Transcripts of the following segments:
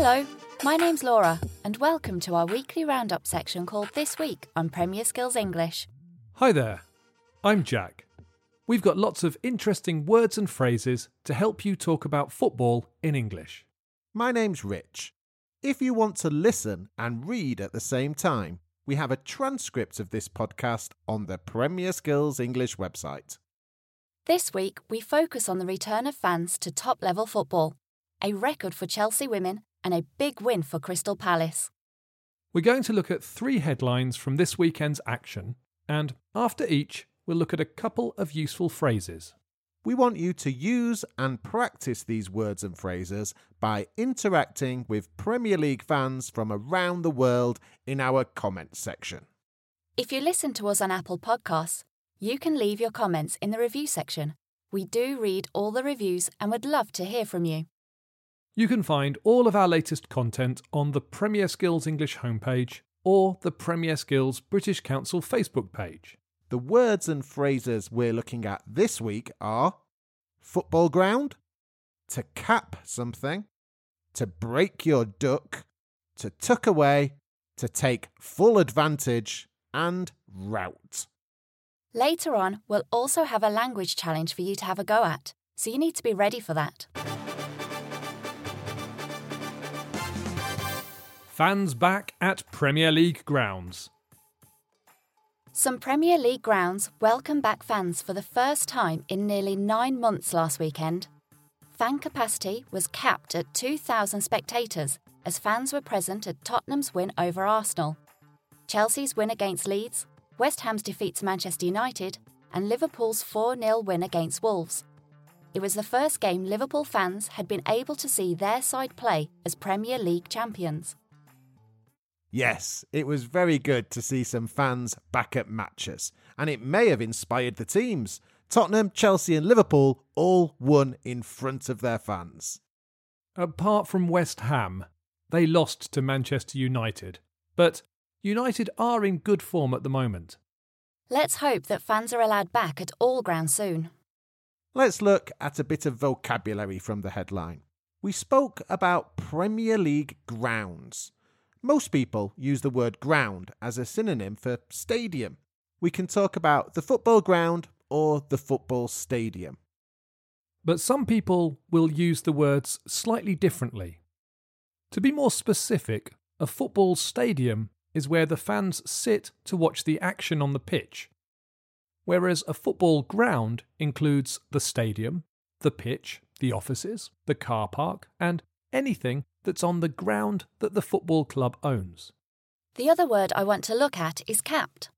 Hello, my name's Laura, and welcome to our weekly roundup section called This Week on Premier Skills English. Hi there, I'm Jack. We've got lots of interesting words and phrases to help you talk about football in English. My name's Rich. If you want to listen and read at the same time, we have a transcript of this podcast on the Premier Skills English website. This week, we focus on the return of fans to top level football, a record for Chelsea women, and a big win for Crystal Palace. We're going to look at three headlines from this weekend's action, and after each, we'll look at a couple of useful phrases. We want you to use and practice these words and phrases by interacting with Premier League fans from around the world in our comments section. If you listen to us on Apple Podcasts, you can leave your comments in the review section. We do read all the reviews and would love to hear from you. You can find all of our latest content on the Premier Skills English homepage or the Premier Skills British Council Facebook page. The words and phrases we're looking at this week are football ground, to cap something, to break your duck, to tuck away, to take full advantage, and route. Later on, we'll also have a language challenge for you to have a go at, so you need to be ready for that. Fans back at Premier League grounds. Some Premier League grounds welcome back fans for the first time in nearly nine months last weekend. Fan capacity was capped at 2,000 spectators as fans were present at Tottenham's win over Arsenal, Chelsea's win against Leeds, West Ham's defeat to Manchester United, and Liverpool's 4 0 win against Wolves. It was the first game Liverpool fans had been able to see their side play as Premier League champions. Yes, it was very good to see some fans back at matches, and it may have inspired the teams. Tottenham, Chelsea, and Liverpool all won in front of their fans. Apart from West Ham, they lost to Manchester United, but United are in good form at the moment. Let's hope that fans are allowed back at all grounds soon. Let's look at a bit of vocabulary from the headline. We spoke about Premier League grounds. Most people use the word ground as a synonym for stadium. We can talk about the football ground or the football stadium. But some people will use the words slightly differently. To be more specific, a football stadium is where the fans sit to watch the action on the pitch, whereas a football ground includes the stadium, the pitch, the offices, the car park, and anything that's on the ground that the football club owns. The other word I want to look at is capped.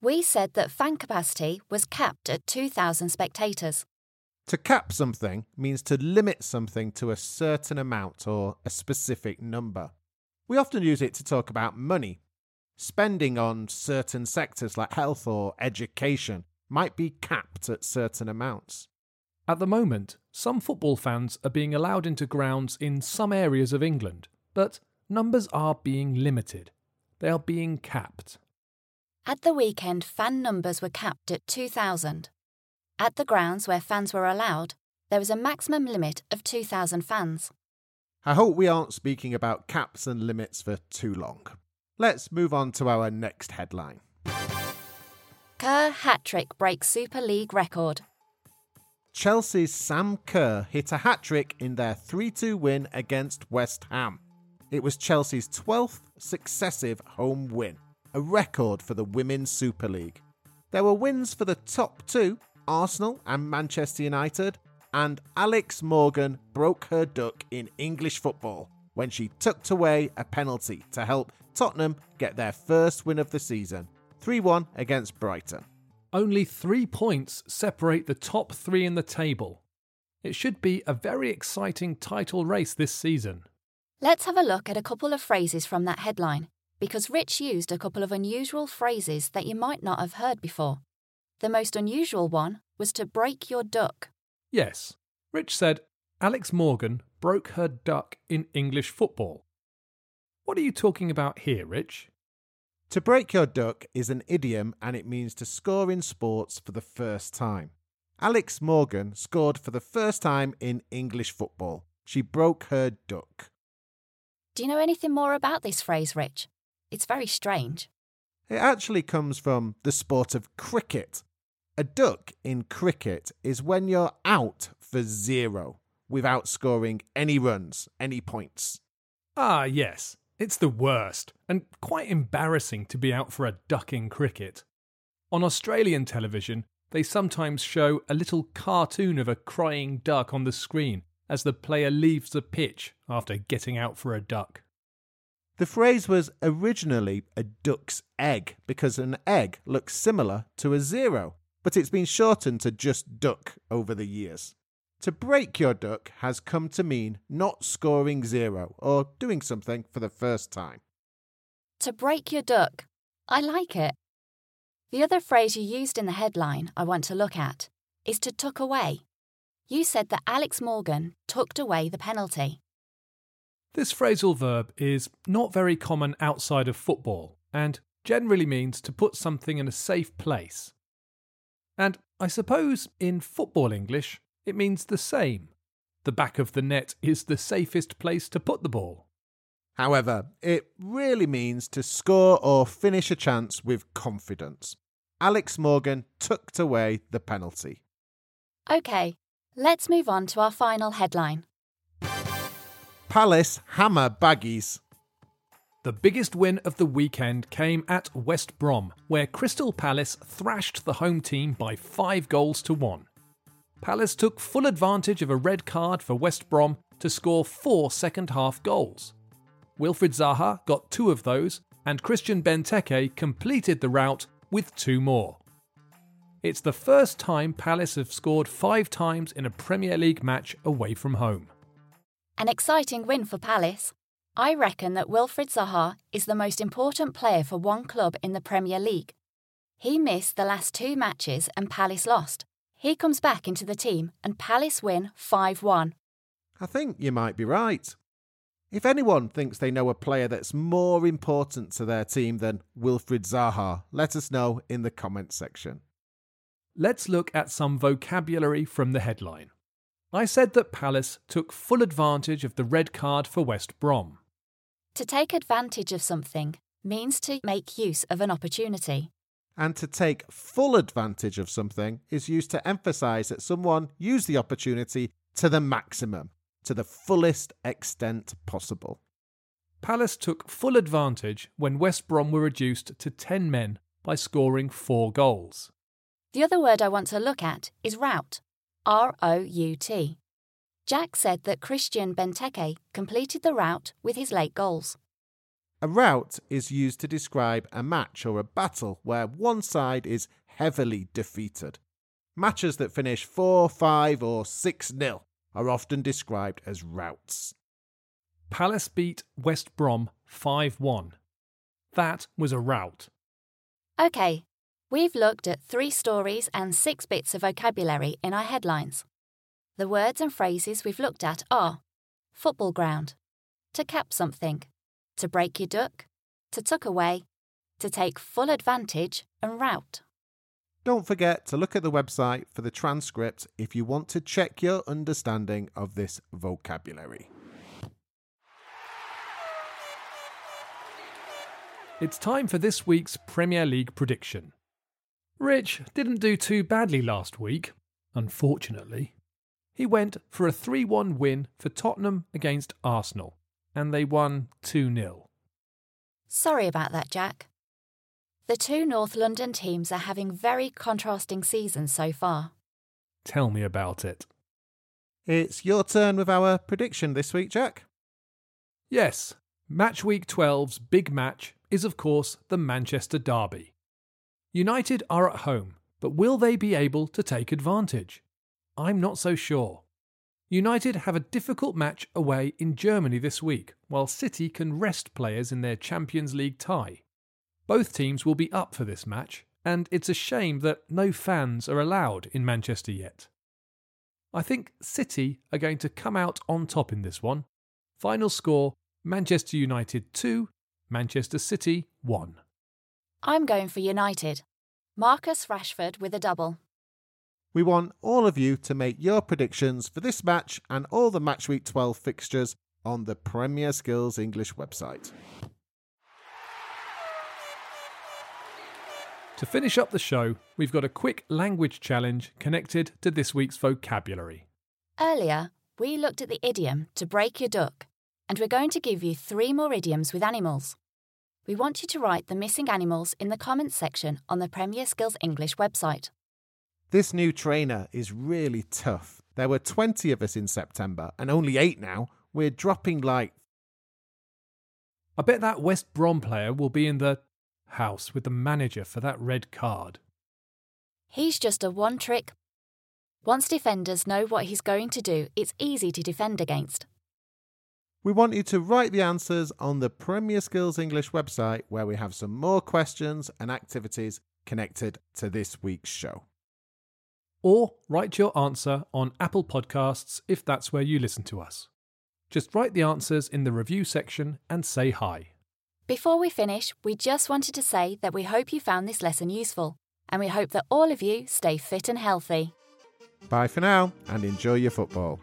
We said that fan capacity was capped at 2,000 spectators. To cap something means to limit something to a certain amount or a specific number. We often use it to talk about money. Spending on certain sectors like health or education might be capped at certain amounts. At the moment, some football fans are being allowed into grounds in some areas of England, but numbers are being limited. They are being capped. At the weekend, fan numbers were capped at 2,000. At the grounds where fans were allowed, there was a maximum limit of 2,000 fans. I hope we aren't speaking about caps and limits for too long. Let's move on to our next headline. Kerr hat trick breaks Super League record. Chelsea's Sam Kerr hit a hat trick in their 3 2 win against West Ham. It was Chelsea's 12th successive home win, a record for the Women's Super League. There were wins for the top two, Arsenal and Manchester United, and Alex Morgan broke her duck in English football when she tucked away a penalty to help Tottenham get their first win of the season 3 1 against Brighton. Only three points separate the top three in the table. It should be a very exciting title race this season. Let's have a look at a couple of phrases from that headline, because Rich used a couple of unusual phrases that you might not have heard before. The most unusual one was to break your duck. Yes, Rich said Alex Morgan broke her duck in English football. What are you talking about here, Rich? To break your duck is an idiom and it means to score in sports for the first time. Alex Morgan scored for the first time in English football. She broke her duck. Do you know anything more about this phrase, Rich? It's very strange. It actually comes from the sport of cricket. A duck in cricket is when you're out for zero without scoring any runs, any points. Ah, yes. It's the worst, and quite embarrassing to be out for a duck in cricket. On Australian television, they sometimes show a little cartoon of a crying duck on the screen as the player leaves the pitch after getting out for a duck. The phrase was originally a duck's egg because an egg looks similar to a zero, but it's been shortened to just duck over the years. To break your duck has come to mean not scoring zero or doing something for the first time. To break your duck. I like it. The other phrase you used in the headline I want to look at is to tuck away. You said that Alex Morgan tucked away the penalty. This phrasal verb is not very common outside of football and generally means to put something in a safe place. And I suppose in football English, it means the same. The back of the net is the safest place to put the ball. However, it really means to score or finish a chance with confidence. Alex Morgan tucked away the penalty. OK, let's move on to our final headline. Palace hammer baggies. The biggest win of the weekend came at West Brom, where Crystal Palace thrashed the home team by five goals to one. Palace took full advantage of a red card for West Brom to score four second half goals. Wilfried Zaha got two of those, and Christian Benteke completed the rout with two more. It's the first time Palace have scored five times in a Premier League match away from home. An exciting win for Palace. I reckon that Wilfried Zaha is the most important player for one club in the Premier League. He missed the last two matches and Palace lost. He comes back into the team and Palace win 5 1. I think you might be right. If anyone thinks they know a player that's more important to their team than Wilfried Zaha, let us know in the comments section. Let's look at some vocabulary from the headline. I said that Palace took full advantage of the red card for West Brom. To take advantage of something means to make use of an opportunity. And to take full advantage of something is used to emphasize that someone used the opportunity to the maximum, to the fullest extent possible. Palace took full advantage when West Brom were reduced to 10 men by scoring four goals. The other word I want to look at is rout. R O U T. Jack said that Christian Benteke completed the rout with his late goals. A rout is used to describe a match or a battle where one side is heavily defeated. Matches that finish 4 5 or 6 0 are often described as routs. Palace beat West Brom 5 1. That was a rout. OK, we've looked at three stories and six bits of vocabulary in our headlines. The words and phrases we've looked at are football ground, to cap something, to break your duck, to tuck away, to take full advantage, and rout. Don't forget to look at the website for the transcript if you want to check your understanding of this vocabulary. It's time for this week's Premier League prediction. Rich didn't do too badly last week, unfortunately. He went for a 3 1 win for Tottenham against Arsenal, and they won 2 0. Sorry about that, Jack. The two North London teams are having very contrasting seasons so far. Tell me about it. It's your turn with our prediction this week, Jack. Yes, Match Week 12's big match is, of course, the Manchester Derby. United are at home, but will they be able to take advantage? I'm not so sure. United have a difficult match away in Germany this week, while City can rest players in their Champions League tie. Both teams will be up for this match, and it's a shame that no fans are allowed in Manchester yet. I think City are going to come out on top in this one. Final score Manchester United 2, Manchester City 1. I'm going for United. Marcus Rashford with a double. We want all of you to make your predictions for this match and all the Match Week 12 fixtures on the Premier Skills English website. To finish up the show, we've got a quick language challenge connected to this week's vocabulary. Earlier, we looked at the idiom to break your duck, and we're going to give you three more idioms with animals. We want you to write the missing animals in the comments section on the Premier Skills English website. This new trainer is really tough. There were 20 of us in September and only 8 now. We're dropping like. I bet that West Brom player will be in the house with the manager for that red card. He's just a one trick. Once defenders know what he's going to do, it's easy to defend against. We want you to write the answers on the Premier Skills English website where we have some more questions and activities connected to this week's show. Or write your answer on Apple Podcasts if that's where you listen to us. Just write the answers in the review section and say hi. Before we finish, we just wanted to say that we hope you found this lesson useful, and we hope that all of you stay fit and healthy. Bye for now and enjoy your football.